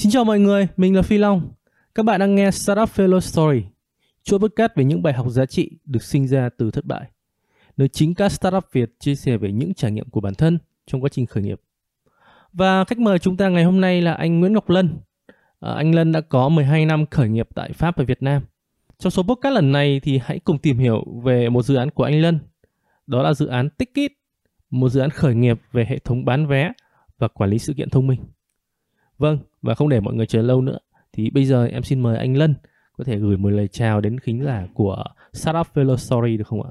Xin chào mọi người, mình là Phi Long. Các bạn đang nghe Startup Fellow Story, chuỗi podcast về những bài học giá trị được sinh ra từ thất bại. Nơi chính các startup Việt chia sẻ về những trải nghiệm của bản thân trong quá trình khởi nghiệp. Và khách mời chúng ta ngày hôm nay là anh Nguyễn Ngọc Lân. À, anh Lân đã có 12 năm khởi nghiệp tại Pháp và Việt Nam. Trong số podcast lần này thì hãy cùng tìm hiểu về một dự án của anh Lân. Đó là dự án Ticket, một dự án khởi nghiệp về hệ thống bán vé và quản lý sự kiện thông minh. Vâng, và không để mọi người chờ lâu nữa thì bây giờ em xin mời anh Lân có thể gửi một lời chào đến khán giả của Startup Velo Story được không ạ?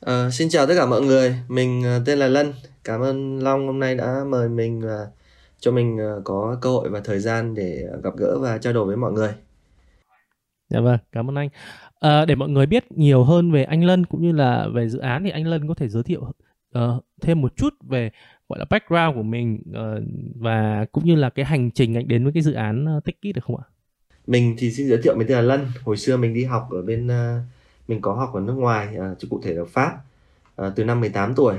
À, xin chào tất cả mọi người, mình ờ, tên là Lân. Cảm ơn Long hôm nay đã mời mình và cho mình ờ, có cơ hội và thời gian để gặp gỡ và trao đổi với mọi người. Dạ vâng, cảm ơn anh. À, để mọi người biết nhiều hơn về anh Lân cũng như là về dự án thì anh Lân có thể giới thiệu uh, thêm một chút về gọi là background của mình uh, và cũng như là cái hành trình anh đến với cái dự án ờ, uh, Techkit được không ạ? Mình thì xin giới thiệu mình tên là Lân. Hồi xưa mình đi học ở bên uh, mình có học ở nước ngoài, uh, chứ cụ thể là Pháp uh, từ năm 18 tuổi.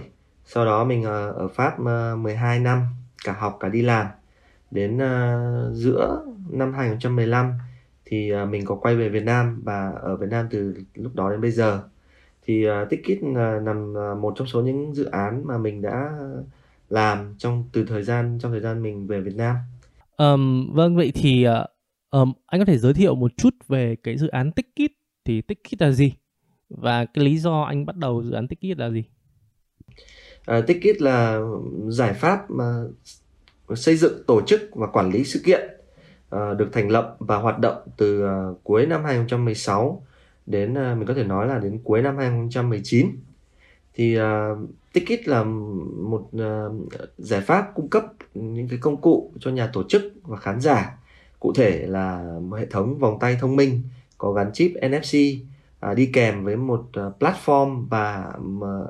Sau đó mình uh, ở Pháp uh, 12 năm, cả học cả đi làm. Đến uh, giữa năm 2015 thì uh, mình có quay về Việt Nam và ở Việt Nam từ lúc đó đến bây giờ. Thì uh, Ticket uh, nằm uh, một trong số những dự án mà mình đã làm trong từ thời gian trong thời gian mình về Việt Nam. Um, vâng vậy thì um, anh có thể giới thiệu một chút về cái dự án Ticket thì Ticket là gì và cái lý do anh bắt đầu dự án Ticket là gì? Uh, Ticket là giải pháp mà xây dựng tổ chức và quản lý sự kiện uh, được thành lập và hoạt động từ uh, cuối năm 2016 đến uh, mình có thể nói là đến cuối năm 2019 thì uh, Ticket là một uh, giải pháp cung cấp những cái công cụ cho nhà tổ chức và khán giả cụ thể là một hệ thống vòng tay thông minh có gắn chip NFC uh, à, đi kèm với một uh, platform và uh,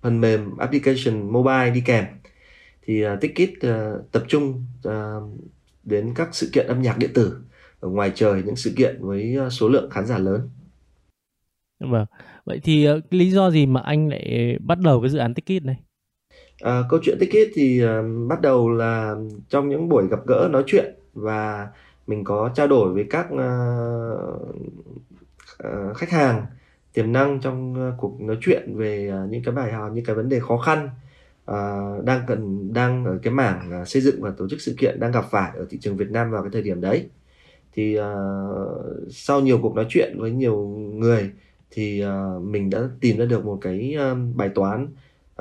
phần mềm application mobile đi kèm thì uh, Ticket uh, tập trung uh, đến các sự kiện âm nhạc điện tử ở ngoài trời những sự kiện với số lượng khán giả lớn. Vâng. Vậy thì uh, lý do gì mà anh lại bắt đầu cái dự án Ticket này? À, câu chuyện Ticket thì uh, bắt đầu là trong những buổi gặp gỡ nói chuyện và mình có trao đổi với các uh, uh, khách hàng tiềm năng trong uh, cuộc nói chuyện về uh, những cái bài học những cái vấn đề khó khăn uh, đang cần đang ở cái mảng uh, xây dựng và tổ chức sự kiện đang gặp phải ở thị trường Việt Nam vào cái thời điểm đấy thì uh, sau nhiều cuộc nói chuyện với nhiều người thì uh, mình đã tìm ra được một cái uh, bài toán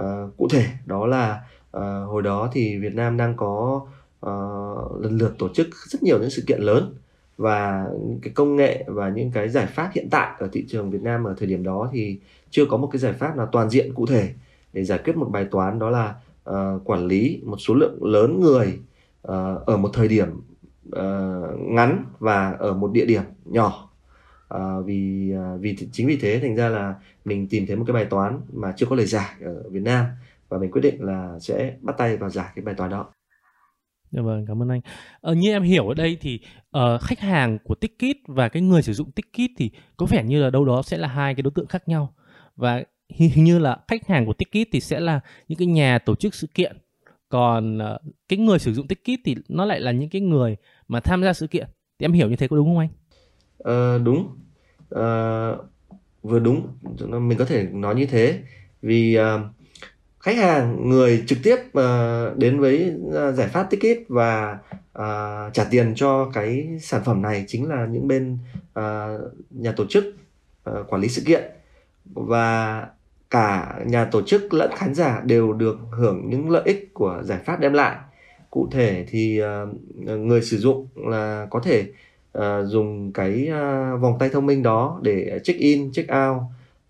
uh, cụ thể. Đó là uh, hồi đó thì Việt Nam đang có uh, lần lượt tổ chức rất nhiều những sự kiện lớn và cái công nghệ và những cái giải pháp hiện tại ở thị trường Việt Nam ở thời điểm đó thì chưa có một cái giải pháp nào toàn diện cụ thể để giải quyết một bài toán. Đó là uh, quản lý một số lượng lớn người uh, ở một thời điểm uh, ngắn và ở một địa điểm nhỏ. Ờ, à, vì vì chính vì thế thành ra là mình tìm thấy một cái bài toán mà chưa có lời giải ở Việt Nam và mình quyết định là sẽ bắt tay vào giải cái bài toán đó. Dạ vâng, cảm ơn anh. Ờ, như em hiểu ở đây thì uh, khách hàng của Ticket và cái người sử dụng Ticket thì có vẻ như là đâu đó sẽ là hai cái đối tượng khác nhau và hình như là khách hàng của Ticket thì sẽ là những cái nhà tổ chức sự kiện còn uh, cái người sử dụng Ticket thì nó lại là những cái người mà tham gia sự kiện thì em hiểu như thế có đúng không anh? Uh, đúng. Uh, vừa đúng. Mình có thể nói như thế. Vì uh, khách hàng người trực tiếp uh, đến với uh, giải pháp ticket và uh, trả tiền cho cái sản phẩm này chính là những bên uh, nhà tổ chức uh, quản lý sự kiện. Và cả nhà tổ chức lẫn khán giả đều được hưởng những lợi ích của giải pháp đem lại. Cụ thể thì uh, người sử dụng là có thể uh, dùng cái uh, vòng tay thông minh đó để check in check out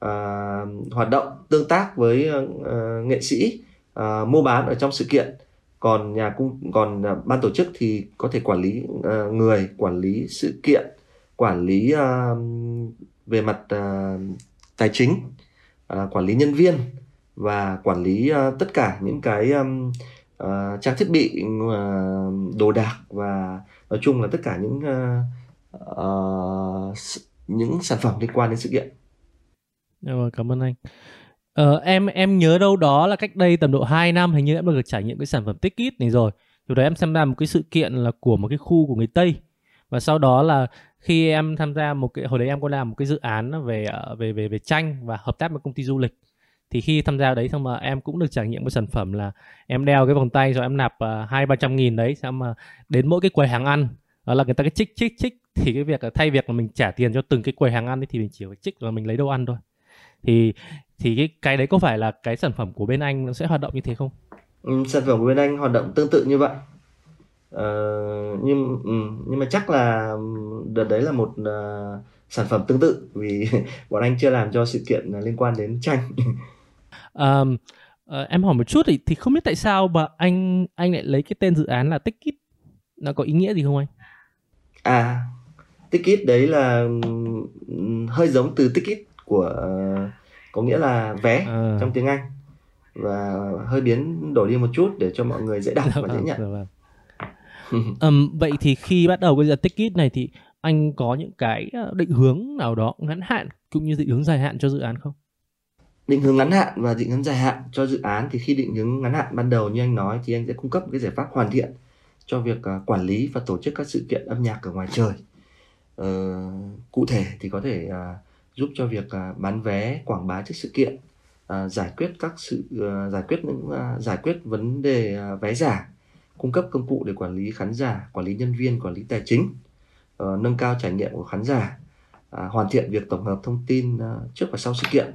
uh, hoạt động tương tác với uh, nghệ sĩ uh, mua bán ở trong sự kiện. Còn nhà cung còn uh, ban tổ chức thì có thể quản lý uh, người quản lý sự kiện quản lý uh, về mặt uh, tài chính uh, quản lý nhân viên và quản lý uh, tất cả những cái um, uh, trang thiết bị uh, đồ đạc và nói chung là tất cả những uh, uh, những sản phẩm liên quan đến sự kiện. Dạ vâng, cảm ơn anh. Ờ, em em nhớ đâu đó là cách đây tầm độ 2 năm hình như em được trải nghiệm cái sản phẩm ticket này rồi. Lúc đấy em tham gia một cái sự kiện là của một cái khu của người Tây và sau đó là khi em tham gia một cái hồi đấy em có làm một cái dự án về về về về tranh và hợp tác với công ty du lịch thì khi tham gia đấy xong mà em cũng được trải nghiệm một sản phẩm là em đeo cái vòng tay rồi em nạp à, hai ba trăm nghìn đấy xong mà đến mỗi cái quầy hàng ăn đó là người ta cái chích chích chích thì cái việc là thay việc là mình trả tiền cho từng cái quầy hàng ăn ấy, thì mình chỉ phải chích là mình lấy đồ ăn thôi thì thì cái cái đấy có phải là cái sản phẩm của bên anh nó sẽ hoạt động như thế không? Ừ, sản phẩm của bên anh hoạt động tương tự như vậy. Ờ, nhưng ừ, nhưng mà chắc là đợt đấy là một uh, sản phẩm tương tự vì bọn anh chưa làm cho sự kiện liên quan đến tranh. um, uh, em hỏi một chút thì thì không biết tại sao mà anh anh lại lấy cái tên dự án là Ticket nó có ý nghĩa gì không anh? À, Ticket đấy là hơi giống từ ticket của uh, có nghĩa là vé à. trong tiếng Anh và hơi biến đổi đi một chút để cho mọi người dễ đọc và dễ vâng, nhận. Vâng. um, vậy thì khi bắt đầu cái dự ticket này thì anh có những cái ờ, định hướng nào đó ngắn hạn cũng như định hướng dài hạn cho dự án không? Định hướng ngắn hạn và định hướng dài hạn cho dự án thì khi định hướng ngắn hạn ban đầu như anh nói thì anh sẽ cung cấp cái giải pháp hoàn thiện cho việc à, quản lý và tổ chức các sự kiện âm nhạc ở ngoài trời. ờ, cụ thể thì có thể uh, giúp cho việc uh, bán vé, quảng bá trước sự kiện, uh, giải quyết các sự uh, giải quyết những uh, giải quyết vấn đề uh, vé giả cung cấp công cụ để quản lý khán giả, quản lý nhân viên, quản lý tài chính, uh, nâng cao trải nghiệm của khán giả, uh, hoàn thiện việc tổng hợp thông tin uh, trước và sau sự kiện.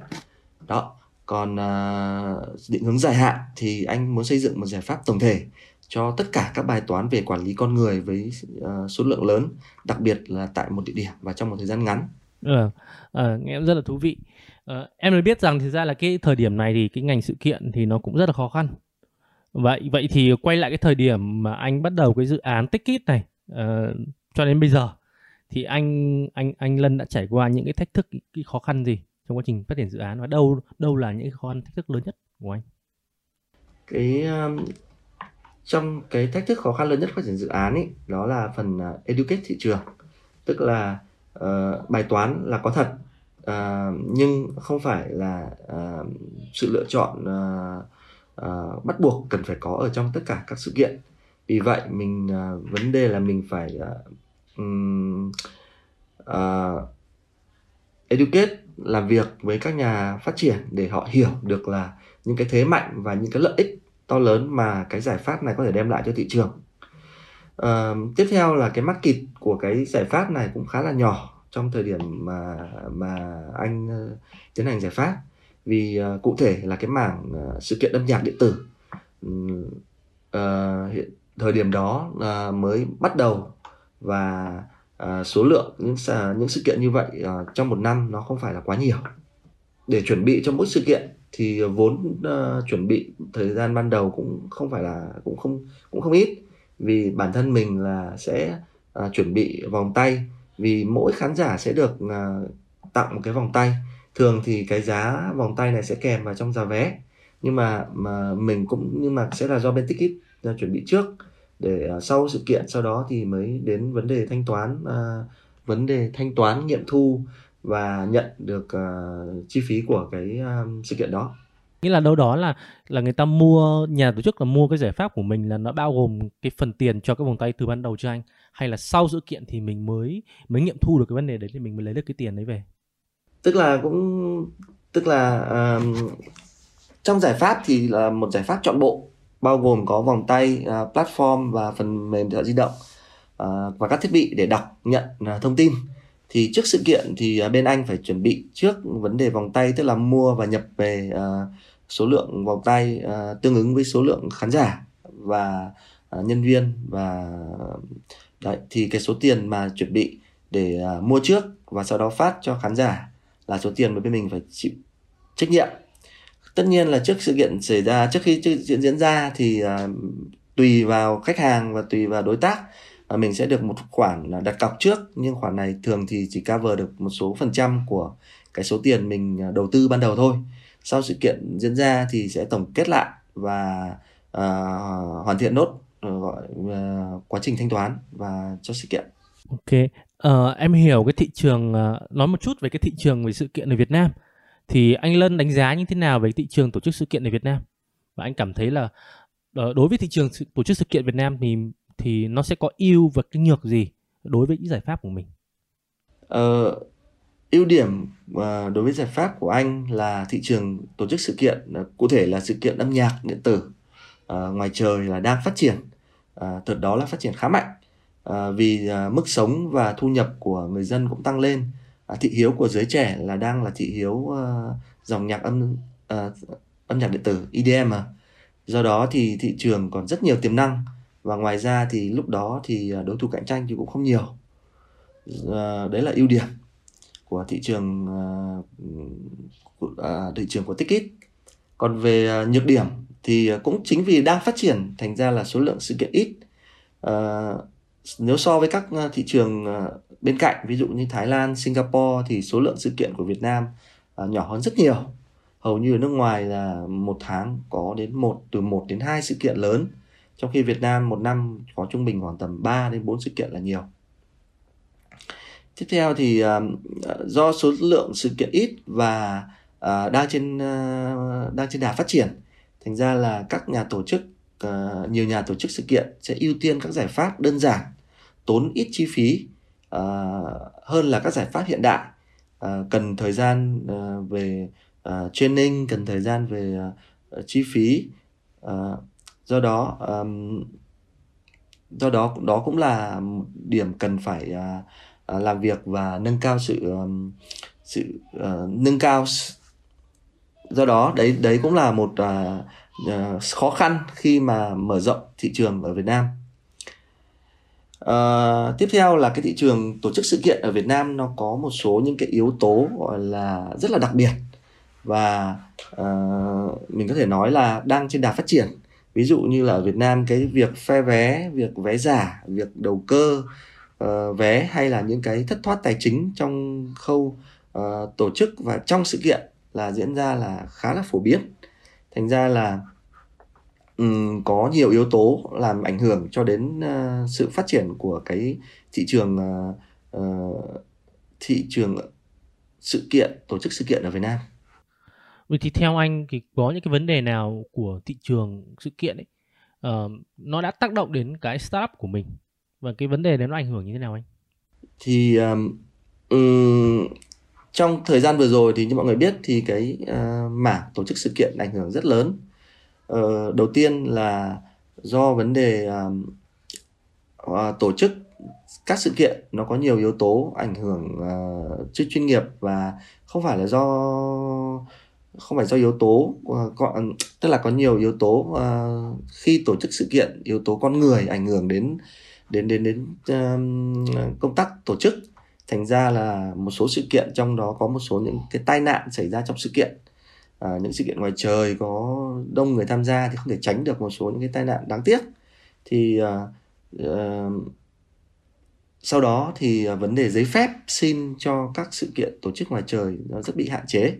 Đó. Còn uh, định hướng dài hạn thì anh muốn xây dựng một giải pháp tổng thể cho tất cả các bài toán về quản lý con người với uh, số lượng lớn, đặc biệt là tại một địa điểm và trong một thời gian ngắn. Ừ, à, nghe rất là thú vị. À, em mới biết rằng thực ra là cái thời điểm này thì cái ngành sự kiện thì nó cũng rất là khó khăn vậy vậy thì quay lại cái thời điểm mà anh bắt đầu cái dự án tích kít này uh, cho đến bây giờ thì anh anh anh Lân đã trải qua những cái thách thức cái khó khăn gì trong quá trình phát triển dự án và đâu đâu là những khó khăn thách thức lớn nhất của anh? Cái um, trong cái thách thức khó khăn lớn nhất phát triển dự án ấy đó là phần uh, educate thị trường. Tức là uh, bài toán là có thật uh, nhưng không phải là uh, sự lựa chọn uh, uh, bắt buộc cần phải có ở trong tất cả các sự kiện. Vì vậy mình uh, vấn đề là mình phải uh, um, uh, educate làm việc với các nhà phát triển để họ hiểu được là những cái thế mạnh và những cái lợi ích to lớn mà cái giải pháp này có thể đem lại cho thị trường. À, tiếp theo là cái mắc kịt của cái giải pháp này cũng khá là nhỏ trong thời điểm mà mà anh ờ, tiến hành giải pháp. Vì uh, cụ thể là cái mảng uh, sự kiện âm nhạc điện tử. Uh, hiện thời điểm đó uh, mới bắt đầu và À, số lượng những những sự kiện như vậy à, trong một năm nó không phải là quá nhiều. Để chuẩn bị cho mỗi sự kiện thì vốn à, chuẩn bị thời gian ban đầu cũng không phải là, cũng không cũng không ít. Vì bản thân mình là sẽ chuẩn bị vòng tay. Vì mỗi khán giả sẽ được tặng một cái vòng tay. Thường thì cái giá vòng tay này sẽ kèm vào trong giá vé. Nhưng mà mà mình cũng, nhưng mà sẽ là do bên ticket chuẩn bị trước để uh, sau sự kiện sau đó thì mới đến vấn đề thanh toán uh, vấn đề thanh toán nghiệm thu và nhận được uh, chi phí của cái uh, sự kiện đó. Nghĩa là đâu đó là là người ta mua nhà tổ chức là mua cái giải pháp của mình là nó bao gồm cái phần tiền cho cái vòng tay từ ban đầu cho anh? Hay là sau sự kiện thì mình mới mới nghiệm thu được cái vấn đề đấy thì mình mới lấy được cái tiền đấy về? Tức là cũng tức là uh, trong giải pháp thì là một giải pháp chọn bộ bao gồm có vòng tay uh, platform và phần mềm điện thoại di động uh, và các thiết bị để đọc nhận uh, thông tin. Thì trước sự kiện thì uh, bên anh phải chuẩn bị trước vấn đề vòng tay tức là mua và nhập về uh, số lượng vòng tay uh, tương ứng với số lượng khán giả và uh, nhân viên và đấy thì cái số tiền mà chuẩn bị để uh, mua trước và sau đó phát cho khán giả là số tiền mà bên mình phải chịu trách nhiệm tất nhiên là trước sự kiện xảy ra trước khi sự kiện diễn ra thì uh, tùy vào khách hàng và tùy vào đối tác uh, mình sẽ được một khoản đặt cọc trước. Nhưng khoản này thường thì chỉ cover được một số phần trăm của cái số tiền mình à, đầu tư ban đầu thôi. Sau sự kiện diễn ra thì sẽ tổng kết lại và uh, hoàn thiện nốt gọi uh, quá trình thanh toán và cho sự kiện. Ok. Uh, em hiểu cái thị trường uh, nói một chút về cái thị trường về sự kiện ở Việt Nam thì anh Lân đánh giá như thế nào về thị trường tổ chức sự kiện ở Việt Nam? Và anh cảm thấy là ờ, đối với thị trường tổ chức sự kiện Việt Nam thì thì nó sẽ có ưu và cái nhược gì đối với những giải pháp của mình? Ờ, ưu điểm ờ, đối với giải pháp của anh là thị trường tổ chức sự kiện ờ, cụ thể là sự kiện âm nhạc điện tử à, ngoài trời là đang phát triển. À, thật đó là phát triển khá mạnh. À, vì à, mức sống và thu nhập của người dân cũng tăng lên à, thị hiếu của giới trẻ là đang là thị hiếu uh, dòng nhạc âm uh, âm nhạc điện tử EDM mà do đó thì thị trường còn rất nhiều tiềm năng và ngoài ra thì lúc đó thì ờ, đối thủ cạnh tranh thì cũng không nhiều. Uh, đấy là ưu điểm của thị trường uh, uh, thị trường của ticket còn về uh, nhược điểm thì cũng chính vì đang phát triển thành ra là số lượng sự kiện ít. Uh, nếu so với các thị trường bên cạnh ví dụ như Thái Lan, Singapore thì số lượng sự kiện của Việt Nam uh, nhỏ hơn rất nhiều. Hầu như ở nước ngoài là một tháng có đến một từ 1 đến 2 sự kiện lớn trong khi Việt Nam một năm có trung bình khoảng tầm 3 đến 4 sự kiện là nhiều. Tiếp theo thì uh, do số lượng sự kiện ít và uh, đang trên uh, đang trên đà phát triển thành ra là các nhà tổ chức uh, nhiều nhà tổ chức sự kiện sẽ ưu tiên các giải pháp đơn giản tốn ít chi phí Ờ, hơn là các giải pháp hiện đại. Ờ, cần thời gian uh, về uh, training cần thời gian về uh, chi phí. Uh, do đó um, do đó đó cũng là một điểm cần phải uh, làm việc và nâng cao sự um, sự uh, nâng cao do đó đấy đấy cũng là một uh, uh, khó khăn khi mà mở rộng thị trường ở Việt Nam. Uh, tiếp theo là cái thị trường tổ chức sự kiện ở Việt Nam nó có một số những cái yếu tố gọi là rất là đặc biệt. Và uh, mình có thể nói là đang trên đà phát triển. Ví dụ như là ở Việt Nam cái việc phe vé việc vé giả việc đầu cơ uh, vé hay là những cái thất thoát tài chính trong khâu uh, tổ chức và trong sự kiện là diễn ra là khá là phổ biến. Thành ra là um, có nhiều yếu tố làm ảnh hưởng cho đến uh, sự phát triển của cái thị trường uh, uh, thị trường sự kiện tổ chức sự kiện ở Việt Nam. Vậy thì theo anh thì có những cái vấn đề nào của thị trường sự kiện ấy uh, nó đã tác động đến cái startup của mình và cái vấn đề đấy nó ảnh hưởng như thế nào anh? Thì um, um, trong thời gian vừa rồi thì như mọi người biết thì cái uh, mảng tổ chức sự kiện ảnh hưởng rất lớn. Ờ, đầu tiên là do vấn đề uh, uh, tổ chức các sự kiện nó có nhiều yếu tố ảnh hưởng à, uh, chưa chuyên nghiệp và không phải là do không phải do yếu tố uh, có, tức là có nhiều yếu tố uh, khi tổ chức sự kiện yếu tố con người ảnh hưởng đến đến đến đến uh, công tác tổ chức. Thành ra là một số sự kiện trong đó có một số những cái tai nạn xảy ra trong sự kiện à, những sự kiện ngoài trời có đông người tham gia thì không thể tránh được một số những cái tai nạn đáng tiếc. Thì à, à, sau đó thì à, vấn đề giấy phép xin cho các sự kiện tổ chức ngoài trời nó rất bị hạn chế.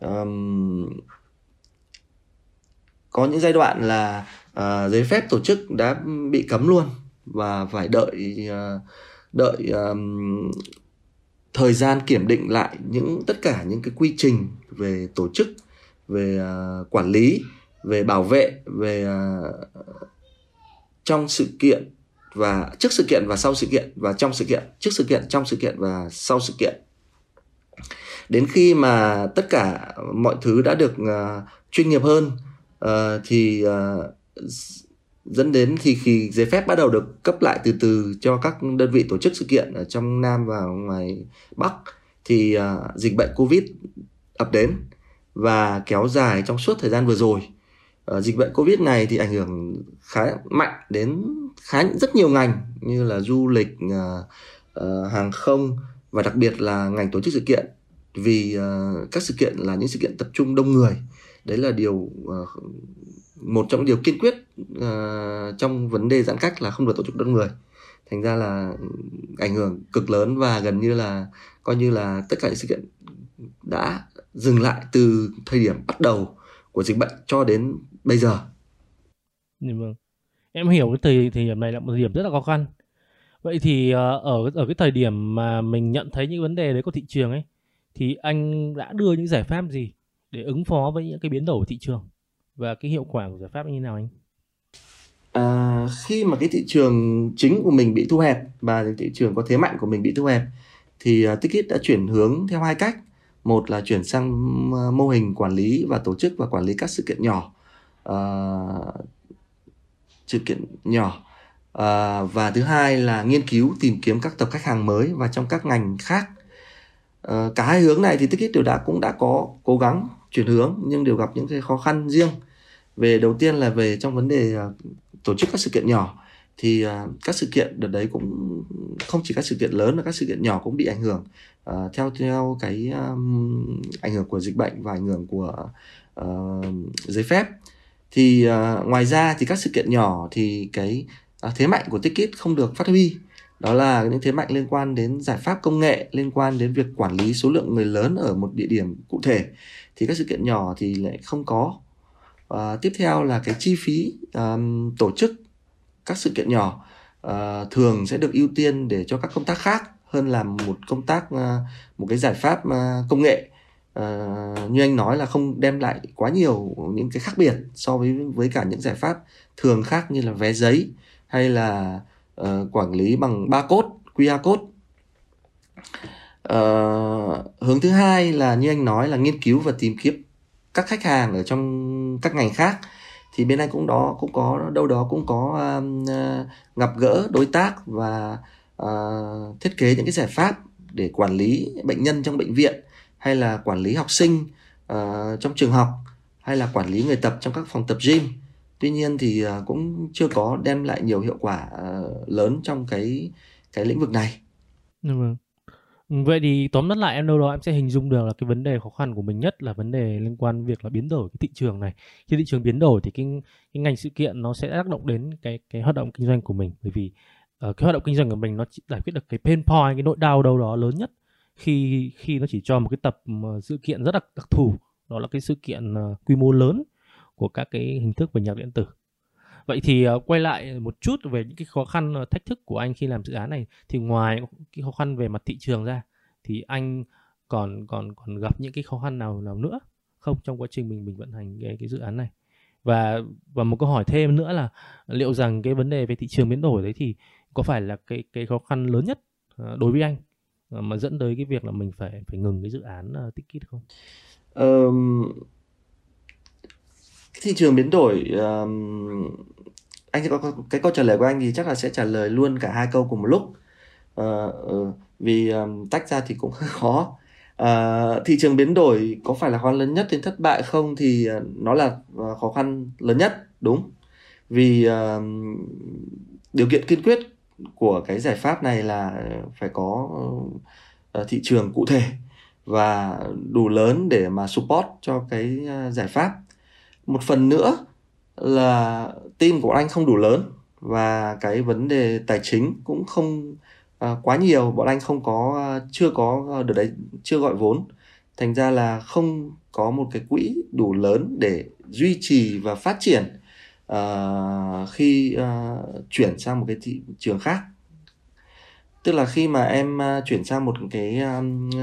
Um, có những giai đoạn là uh, giấy phép tổ chức đã bị cấm luôn và phải đợi uh, đợi um, thời gian kiểm định lại những tất cả những cái quy trình về tổ chức về uh, quản lý về bảo vệ về uh, trong sự kiện và trước sự kiện và sau sự kiện và trong sự kiện trước sự kiện trong sự kiện và sau sự kiện. Đến khi mà tất cả mọi thứ đã được uh, chuyên nghiệp hơn uh, thì uh, dẫn đến thì khi giấy phép bắt đầu được cấp lại từ từ cho các đơn vị tổ chức sự kiện ở trong Nam và ngoài Bắc thì uh, dịch bệnh Covid ập đến và kéo dài trong suốt thời gian vừa rồi. Uh, dịch bệnh Covid này thì ảnh hưởng khá mạnh đến khá rất nhiều ngành như là du lịch, uh, uh, hàng không và đặc biệt là ngành tổ chức sự kiện vì uh, các sự kiện là những sự kiện tập trung đông người đấy là điều uh, một trong điều kiên quyết uh, trong vấn đề giãn cách là không được tổ chức đông người thành ra là ảnh hưởng cực lớn và gần như là coi như là tất cả những sự kiện đã dừng lại từ thời điểm bắt đầu của dịch bệnh cho đến bây giờ. Dạ vâng. Em hiểu cái thời thời điểm này là một thời điểm rất là khó khăn. Vậy thì ờ, ở ở cái thời điểm mà mình nhận thấy những vấn đề đấy của thị trường ấy thì anh đã đưa những giải pháp gì để ứng phó với những cái biến đổi của thị trường? Và cái hiệu quả của giải pháp như thế nào anh? À, khi mà cái thị trường chính của mình bị thu hẹp và thị trường có thế mạnh của mình bị thu hẹp thì à, uh, Ticket đã chuyển hướng theo hai cách. Một là chuyển sang uh, mô hình quản lý và tổ chức và quản lý các sự kiện nhỏ. Uh, sự kiện nhỏ à, và thứ hai là nghiên cứu tìm kiếm các tập khách hàng mới và trong các ngành khác à, cả hai hướng này thì Ticket đều đã cũng đã có cố gắng chuyển hướng nhưng đều gặp những cái khó khăn riêng về đầu tiên là về trong vấn đề à, tổ chức các sự kiện nhỏ thì à, các sự kiện đợt đấy cũng không chỉ các sự kiện lớn mà các sự kiện nhỏ cũng bị ảnh hưởng. Uh, theo theo cái um, ảnh hưởng của dịch bệnh và ảnh hưởng của uh, giấy phép thì uh, ngoài ra thì các sự kiện nhỏ thì cái uh, thế mạnh của ticket không được phát huy. Đó là những thế mạnh liên quan đến giải pháp công nghệ liên quan đến việc quản lý số lượng người lớn ở một địa điểm cụ thể. Thì các sự kiện nhỏ thì lại không có à, tiếp theo là cái chi phí um, tổ chức các sự kiện nhỏ uh, thường sẽ được ưu tiên để cho các công tác khác hơn là một công tác uh, một cái giải pháp uh, công nghệ. Uh, như anh nói là không đem lại quá nhiều những cái khác biệt so với với cả những giải pháp thường khác như là vé giấy hay là uh, quản lý bằng barcode QR code. Uh, hướng thứ hai là như anh nói là nghiên cứu và tìm kiếm các khách hàng ở trong các ngành khác thì bên anh cũng đó cũng có đâu đó cũng có uh, gặp gỡ đối tác và uh, thiết kế những cái giải pháp để quản lý bệnh nhân trong bệnh viện hay là quản lý học sinh uh, trong trường học hay là quản lý người tập trong các phòng tập gym tuy nhiên thì uh, cũng chưa có đem lại nhiều hiệu quả uh, lớn trong cái cái lĩnh vực này. Đúng rồi Ừ, vậy thì tóm tắt lại em đâu đó em sẽ hình dung được là cái vấn đề khó khăn của mình nhất là vấn đề liên quan việc là biến đổi cái thị trường này. Khi thị trường biến đổi thì cái cái ngành sự kiện nó sẽ tác động đến cái cái hoạt động kinh doanh của mình. Bởi vì uh, cái hoạt động kinh doanh của mình nó chỉ giải quyết được cái pain point cái nỗi đau đâu đó lớn nhất khi khi nó chỉ cho một cái tập ờ, sự kiện rất đặc, đặc thù. Đó là cái sự kiện uh, quy mô lớn của các cái hình thức về nhạc điện tử vậy thì uh, quay lại một chút về những cái khó khăn uh, thách thức của anh khi làm dự án này thì ngoài cái khó khăn về mặt thị trường ra thì anh còn còn còn gặp những cái khó khăn nào nào nữa không trong quá trình mình mình vận hành cái cái dự án này và và một câu hỏi thêm nữa là liệu rằng cái vấn đề về thị trường biến đổi đấy thì có phải là cái cái khó khăn lớn nhất ờ, đối với anh mà dẫn tới cái việc là mình phải phải ngừng cái dự án uh, ticket không? Um, thị trường biến đổi um, anh sẽ có cái câu trả lời của anh thì chắc là sẽ trả lời luôn cả hai câu cùng một lúc. Uh, uh, vì um, tách ra thì cũng hơi khó. Uh, thị trường biến đổi có phải là khó khăn lớn nhất đến thất bại không thì uh, nó là uh, khó khăn lớn nhất đúng. Vì uh, điều kiện kiên quyết của cái giải pháp này là phải có uh, thị trường cụ thể và đủ lớn để mà support cho cái uh, giải pháp một phần nữa là team của bọn anh không đủ lớn và cái vấn đề tài chính cũng không uh, quá nhiều. Bọn anh không có uh, chưa có à, được đấy chưa gọi vốn. Thành ra là không có một cái quỹ đủ lớn để duy trì và phát triển uh, khi uh, chuyển sang một cái thị trường khác. Tức là khi mà em uh, chuyển sang một cái uh,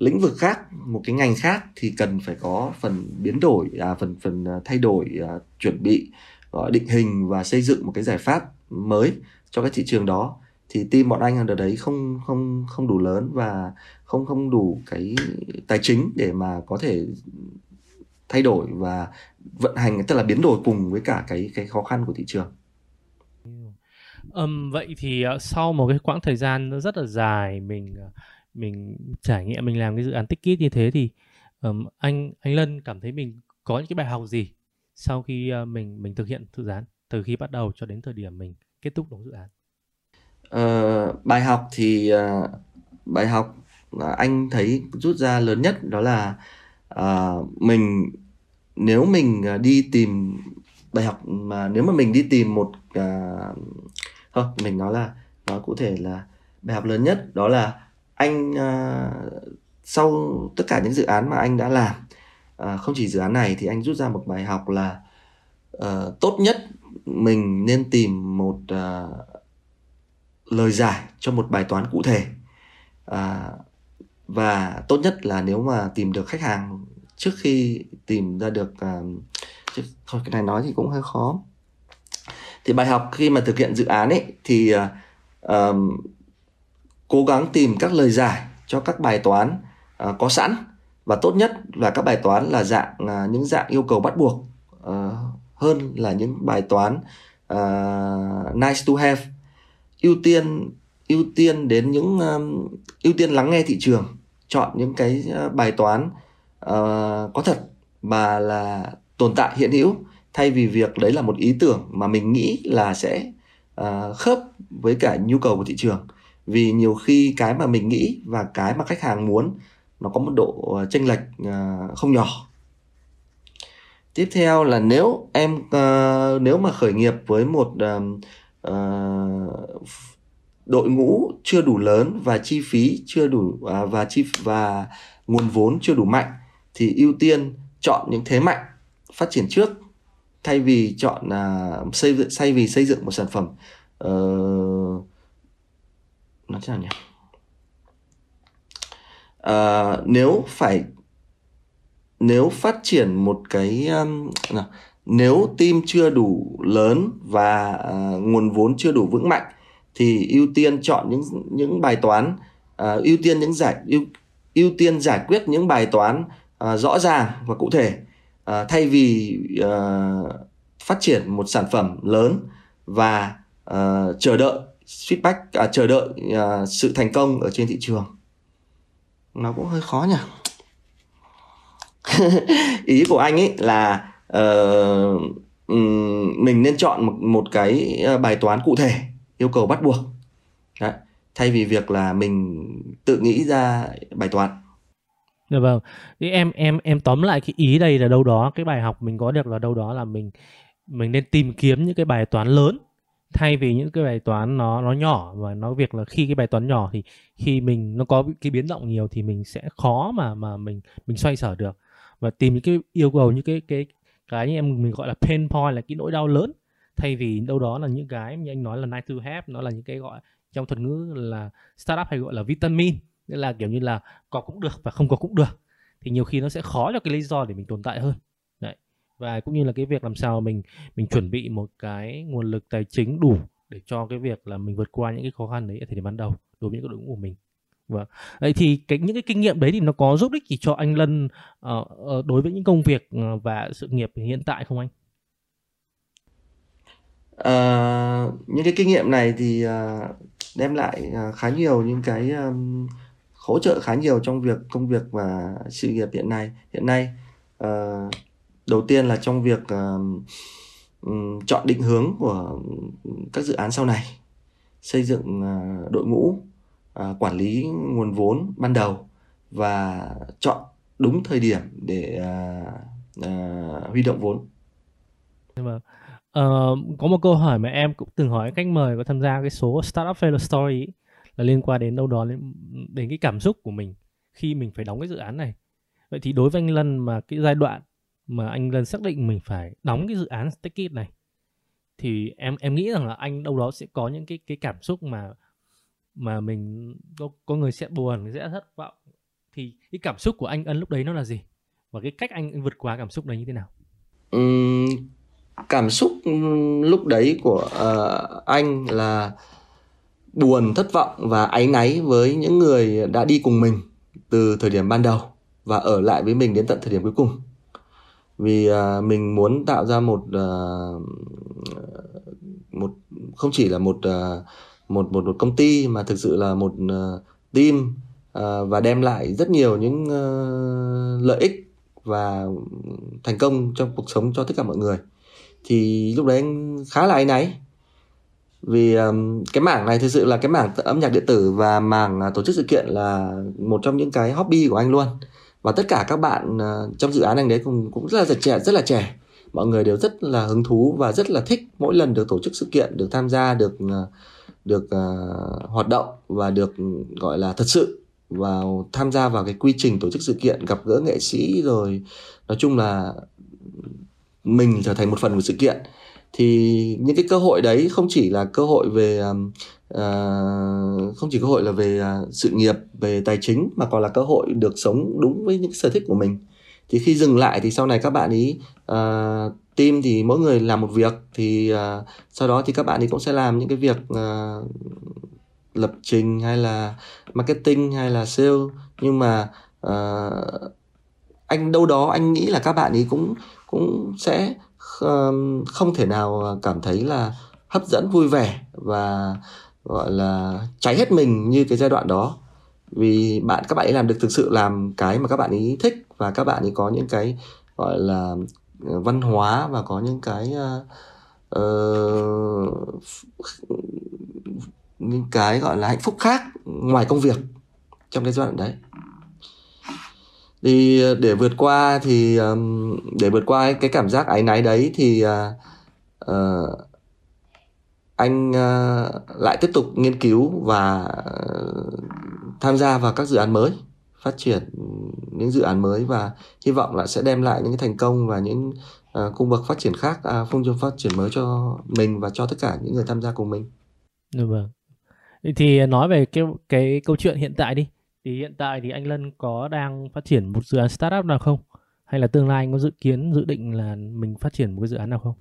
lĩnh vực khác một cái ngành khác thì cần phải có phần biến đổi à, phần phần à, thay đổi à, chuẩn bị gọi định hình và xây dựng một cái giải pháp mới cho cái thị trường đó thì team bọn anh ở đấy không không không đủ lớn và không không đủ cái tài chính để mà có thể thay đổi và vận hành tức là biến đổi cùng với cả cái cái khó khăn của thị trường. Um, vậy thì uh, sau một cái quãng thời gian rất là dài mình uh, mình trải nghiệm mình làm cái dự án tích ticket như thế thì um, anh anh Lân cảm thấy mình có những cái bài học gì sau khi uh, mình mình thực hiện dự án từ khi bắt đầu cho đến thời điểm mình kết thúc đúng dự án? Uh, bài học thì uh, bài học uh, anh thấy rút ra lớn nhất đó là uh, mình nếu mình uh, đi tìm bài học mà nếu mà mình đi tìm một uh, thôi mình nói là nói cụ thể là bài học lớn nhất đó là anh uh, sau tất cả những dự án mà anh đã làm uh, không chỉ dự án này thì anh rút ra một bài học là uh, tốt nhất mình nên tìm một uh, lời giải cho một bài toán cụ thể. Uh, và tốt nhất là nếu mà tìm được khách hàng trước khi tìm ra được uh, chứ thôi cái này nói thì cũng hơi khó. Thì bài học khi mà thực hiện dự án ấy thì uh, cố gắng tìm các lời giải cho các bài toán uh, có sẵn. Và tốt nhất là các bài toán là dạng uh, những dạng yêu cầu bắt buộc uh, hơn là những bài toán uh, nice to have. Ưu tiên ưu tiên đến những um, ưu tiên lắng nghe thị trường chọn những cái bài toán uh, có thật mà là tồn tại hiện hữu. Thay vì việc đấy là một ý tưởng mà mình nghĩ là sẽ uh, khớp với cả nhu cầu của thị trường vì nhiều khi cái mà mình nghĩ và cái mà khách hàng muốn nó có một độ ờ, chênh lệch ờ, không nhỏ. Tiếp theo là nếu em uh, nếu mà khởi nghiệp với một uh, uh, đội ngũ chưa đủ lớn và chi phí chưa đủ uh, và chi và nguồn vốn chưa đủ mạnh thì ưu tiên chọn những thế mạnh phát triển trước thay vì chọn uh, xây dựng thay vì xây dựng một sản phẩm uh, nó thế nào nhỉ? À, nếu phải nếu phát triển một cái um, nào, nếu team chưa đủ lớn và uh, nguồn vốn chưa đủ vững mạnh thì ưu tiên chọn những những bài toán uh, ưu tiên những giải ưu ưu tiên giải quyết những bài toán uh, rõ ràng và cụ thể uh, thay vì uh, phát triển một sản phẩm lớn và uh, chờ đợi feedback à, chờ đợi à, sự thành công ở trên thị trường nó cũng hơi khó nhỉ ý của anh ấy là uh, mình nên chọn một một cái ờ, bài toán cụ thể yêu cầu bắt buộc Đấy. thay vì việc là mình tự nghĩ ra bài toán Dạ vâng. Thì em em em tóm lại cái ý đây là đâu đó cái bài học mình có được là đâu đó là mình mình nên tìm kiếm những cái bài toán lớn thay vì những cái bài toán nó nó nhỏ và nó việc là khi cái bài toán nhỏ thì khi mình, nó có cái biến động nhiều thì mình sẽ khó mà mà mình mình xoay sở được. Và tìm những cái yêu cầu, những cái cái cái như em, mình gọi là pain point, là cái nỗi đau lớn. Thay vì đâu đó là những cái như anh nói là nice to have, nó là những cái gọi, trong thuật ngữ là startup hay gọi là vitamin. Nghĩa là kiểu như là có cũng được và không có cũng được. Thì nhiều khi nó sẽ khó cho cái lý do để mình tồn tại hơn và cũng như là cái việc làm sao mình mình chuẩn bị một cái nguồn lực tài chính đủ để cho cái việc là mình vượt qua những cái khó khăn đấy ở thời điểm ban đầu đối với những cái đội ngũ của mình Vâng. Vậy thì cái những cái kinh nghiệm đấy thì nó có giúp ích gì cho anh Lân uh, đối với những công việc ờ, và sự nghiệp hiện tại không anh? Uh, những cái kinh nghiệm này thì uh, đem lại uh, khá nhiều những cái um, hỗ trợ khá nhiều trong việc công việc và sự nghiệp hiện nay hiện nay uh, đầu tiên là trong việc uh, chọn định hướng của các dự án sau này xây dựng uh, đội ngũ uh, quản lý nguồn vốn ban đầu và chọn đúng thời điểm để uh, uh, huy động vốn. Dạ vâng. Uh, có một câu hỏi mà em cũng từng hỏi khách mời có tham gia cái số Startup Failure Story ấy, là liên quan đến đâu đó đến, đến cái cảm xúc của mình khi mình phải đóng cái dự án này. Vậy thì đối với anh Lân mà cái giai đoạn mà anh Lân xác định mình phải đóng cái dự án Take It này thì em em nghĩ rằng là anh đâu đó sẽ có những cái cái cảm xúc mà mà mình có, có người sẽ buồn sẽ thất vọng. Thì cái cảm xúc của anh ân lúc đấy nó là gì? Và cái cách anh vượt qua cảm xúc đấy như thế nào? Uhm, cảm xúc lúc đấy của uh, anh là buồn thất vọng và áy náy với những người đã đi cùng mình từ thời điểm ban đầu và ở lại với mình đến tận thời điểm cuối cùng vì à, mình muốn tạo ra một à, một không chỉ là một à, một một một công ty mà thực sự là một à, team à, và đem lại rất nhiều những à, lợi ích và thành công trong cuộc sống cho tất cả mọi người. Thì lúc đấy anh khá là áy náy. Vì um, cái mảng này thực sự là cái mảng âm nhạc điện tử và mảng uh, tổ chức sự kiện là một trong những cái hobby của anh luôn và tất cả các bạn uh, trong dự án anh đấy cũng cũng rất là trẻ rất là trẻ. Mọi người đều rất là hứng thú và rất là thích mỗi lần được tổ chức sự kiện được tham gia được ờ, được uh, hoạt động và được gọi là thật sự vào tham gia vào cái quy trình tổ chức sự kiện gặp gỡ nghệ sĩ rồi nói chung là mình trở thành một phần của sự kiện. Thì những cái cơ hội đấy không chỉ là cơ hội về uh, không chỉ cơ hội là về uh, sự nghiệp về tài chính mà còn là cơ hội được sống đúng với những sở thích của mình. Thì khi dừng lại thì sau này các bạn ý uh, team thì mỗi người làm một việc thì uh, sau đó thì các bạn ấy cũng sẽ làm những cái việc uh, lập trình hay là marketing hay là sale. Nhưng mà uh, anh đâu đó anh nghĩ là các bạn ấy cũng cũng sẽ uh, không thể nào cảm thấy là hấp dẫn vui vẻ và gọi là cháy hết mình như cái giai đoạn đó. Vì bạn các bạn ấy làm được thực sự làm cái mà các bạn ấy thích và các bạn ấy có những cái gọi là ờ, văn hóa và có những cái uh, những cái gọi là hạnh phúc khác ngoài công việc trong cái giai đoạn đấy. Thì để vượt qua thì um, để vượt qua cái cảm giác áy náy đấy thì uh, uh, anh uh, lại tiếp tục nghiên cứu và tham gia vào các dự án mới phát triển những dự án mới và hy vọng là sẽ đem lại những cái thành công và những uh, cung bậc phát triển khác uh, phương châm phát triển mới cho mình và cho tất cả những người tham gia cùng mình. Được vâng. Thì nói về cái cái câu chuyện hiện tại đi. Thì hiện tại thì anh Lân có đang phát triển một dự án startup nào không? Hay là tương lai anh có dự kiến dự định là mình phát triển một cái dự án nào không?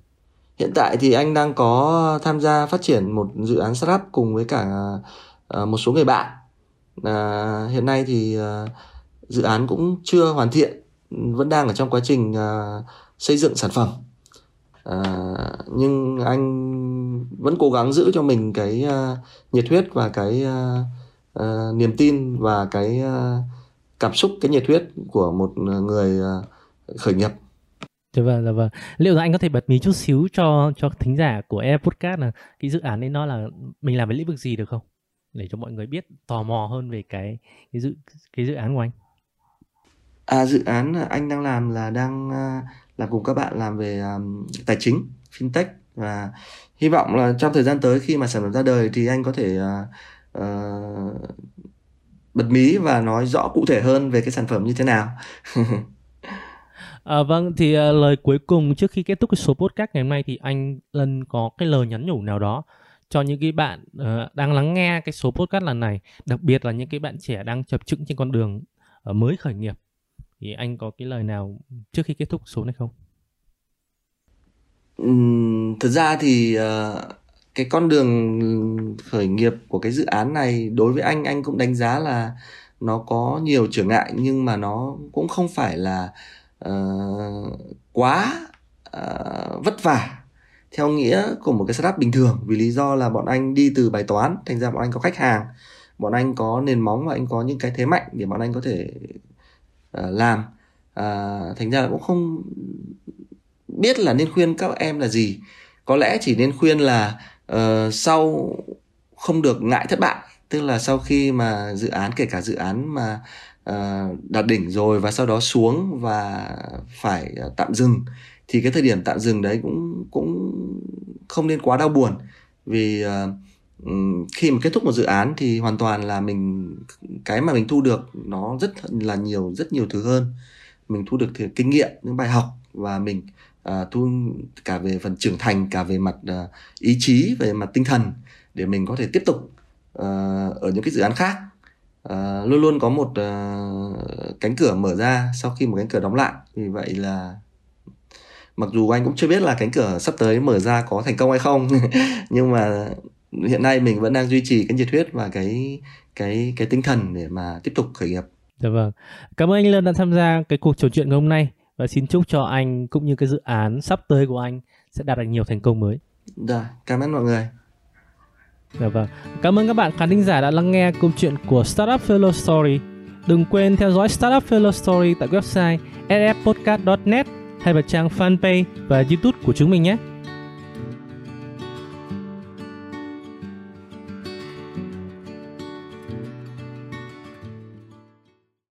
Hiện tại thì anh đang có tham gia phát triển một dự án startup cùng với cả ờ, một số người bạn. Ờ, hiện nay thì ờ, dự án cũng chưa hoàn thiện, vẫn đang ở trong quá trình xây dựng sản phẩm. Nhưng anh vẫn cố gắng giữ cho mình cái nhiệt huyết và cái uh, niềm tin và cái uh, cảm xúc cái nhiệt huyết của một người uh, khởi nghiệp Dạ vâng, dạ vâng. Liệu rằng anh có thể bật mí chút xíu cho cho thính giả của Air Podcast là cái dự án ấy nó là mình làm về lĩnh vực gì được không? Để cho mọi người biết tò mò hơn về cái cái dự cái dự án của anh. À dự án anh đang làm là đang à, là cùng các bạn làm về um, tài chính, fintech và hy vọng là trong thời gian tới khi mà sản phẩm ra đời thì anh có thể uh, uh, bật mí và nói rõ cụ thể hơn về cái sản phẩm như thế nào. À, vâng, thì à, lời cuối cùng trước khi kết thúc cái số podcast ngày hôm nay thì anh Lân có cái lời nhắn nhủ nào đó cho những cái bạn uh, đang lắng nghe cái số podcast lần này, đặc biệt là những cái bạn trẻ đang chập chững trên con đường uh, mới khởi nghiệp. Thì anh có cái lời nào trước khi kết thúc số này không? Uhm, thực ra thì uh, cái con đường khởi nghiệp của cái dự án này đối với anh anh cũng đánh giá là nó có nhiều trở ngại nhưng mà nó cũng không phải là uh, quá uh, vất vả. Theo nghĩa của một cái setup bình thường vì lý do là bọn anh đi từ bài toán thành ra bọn anh có khách hàng. Bọn anh có nền móng và anh có những cái thế mạnh để bọn anh có thể uh, làm. Uh, thành ra là cũng không biết là nên khuyên các em là gì. Có lẽ chỉ nên khuyên là uh, sau không được ngại thất bại tức là sau khi mà dự án kể cả dự án mà uh, À, đạt đỉnh rồi và sau đó xuống và phải à, tạm dừng. Thì cái thời điểm tạm dừng đấy cũng cũng không nên quá đau buồn vì uh, khi mà kết thúc một dự án thì hoàn toàn là mình cái mà mình thu được nó rất là nhiều rất nhiều thứ hơn. Mình thu được thì kinh nghiệm những bài học và mình uh, thu cả về phần trưởng thành cả về mặt uh, ý chí về mặt tinh thần để mình có thể tiếp tục uh, ở những cái dự án khác uh, luôn luôn có một uh, cánh cửa mở ra sau khi một cánh cửa đóng lại vì vậy là mặc dù anh cũng chưa biết là cánh cửa sắp tới mở ra có thành công hay không nhưng mà hiện nay mình vẫn đang duy trì cái nhiệt huyết và cái cái cái tinh thần để mà tiếp tục khởi nghiệp. Dạ vâng. Cảm ơn anh Lân đã tham gia cái cuộc trò chuyện ngày hôm nay và xin chúc cho anh cũng như cái dự án sắp tới của anh sẽ đạt được nhiều thành công mới. Dạ, cảm ơn mọi người. Dạ vâng. Cảm ơn các bạn khán thính giả đã lắng nghe câu chuyện của Startup Fellow Story. Đừng quên theo dõi Startup Fellow Story tại website sfpodcast.net hay vào trang fanpage và YouTube của chúng mình nhé.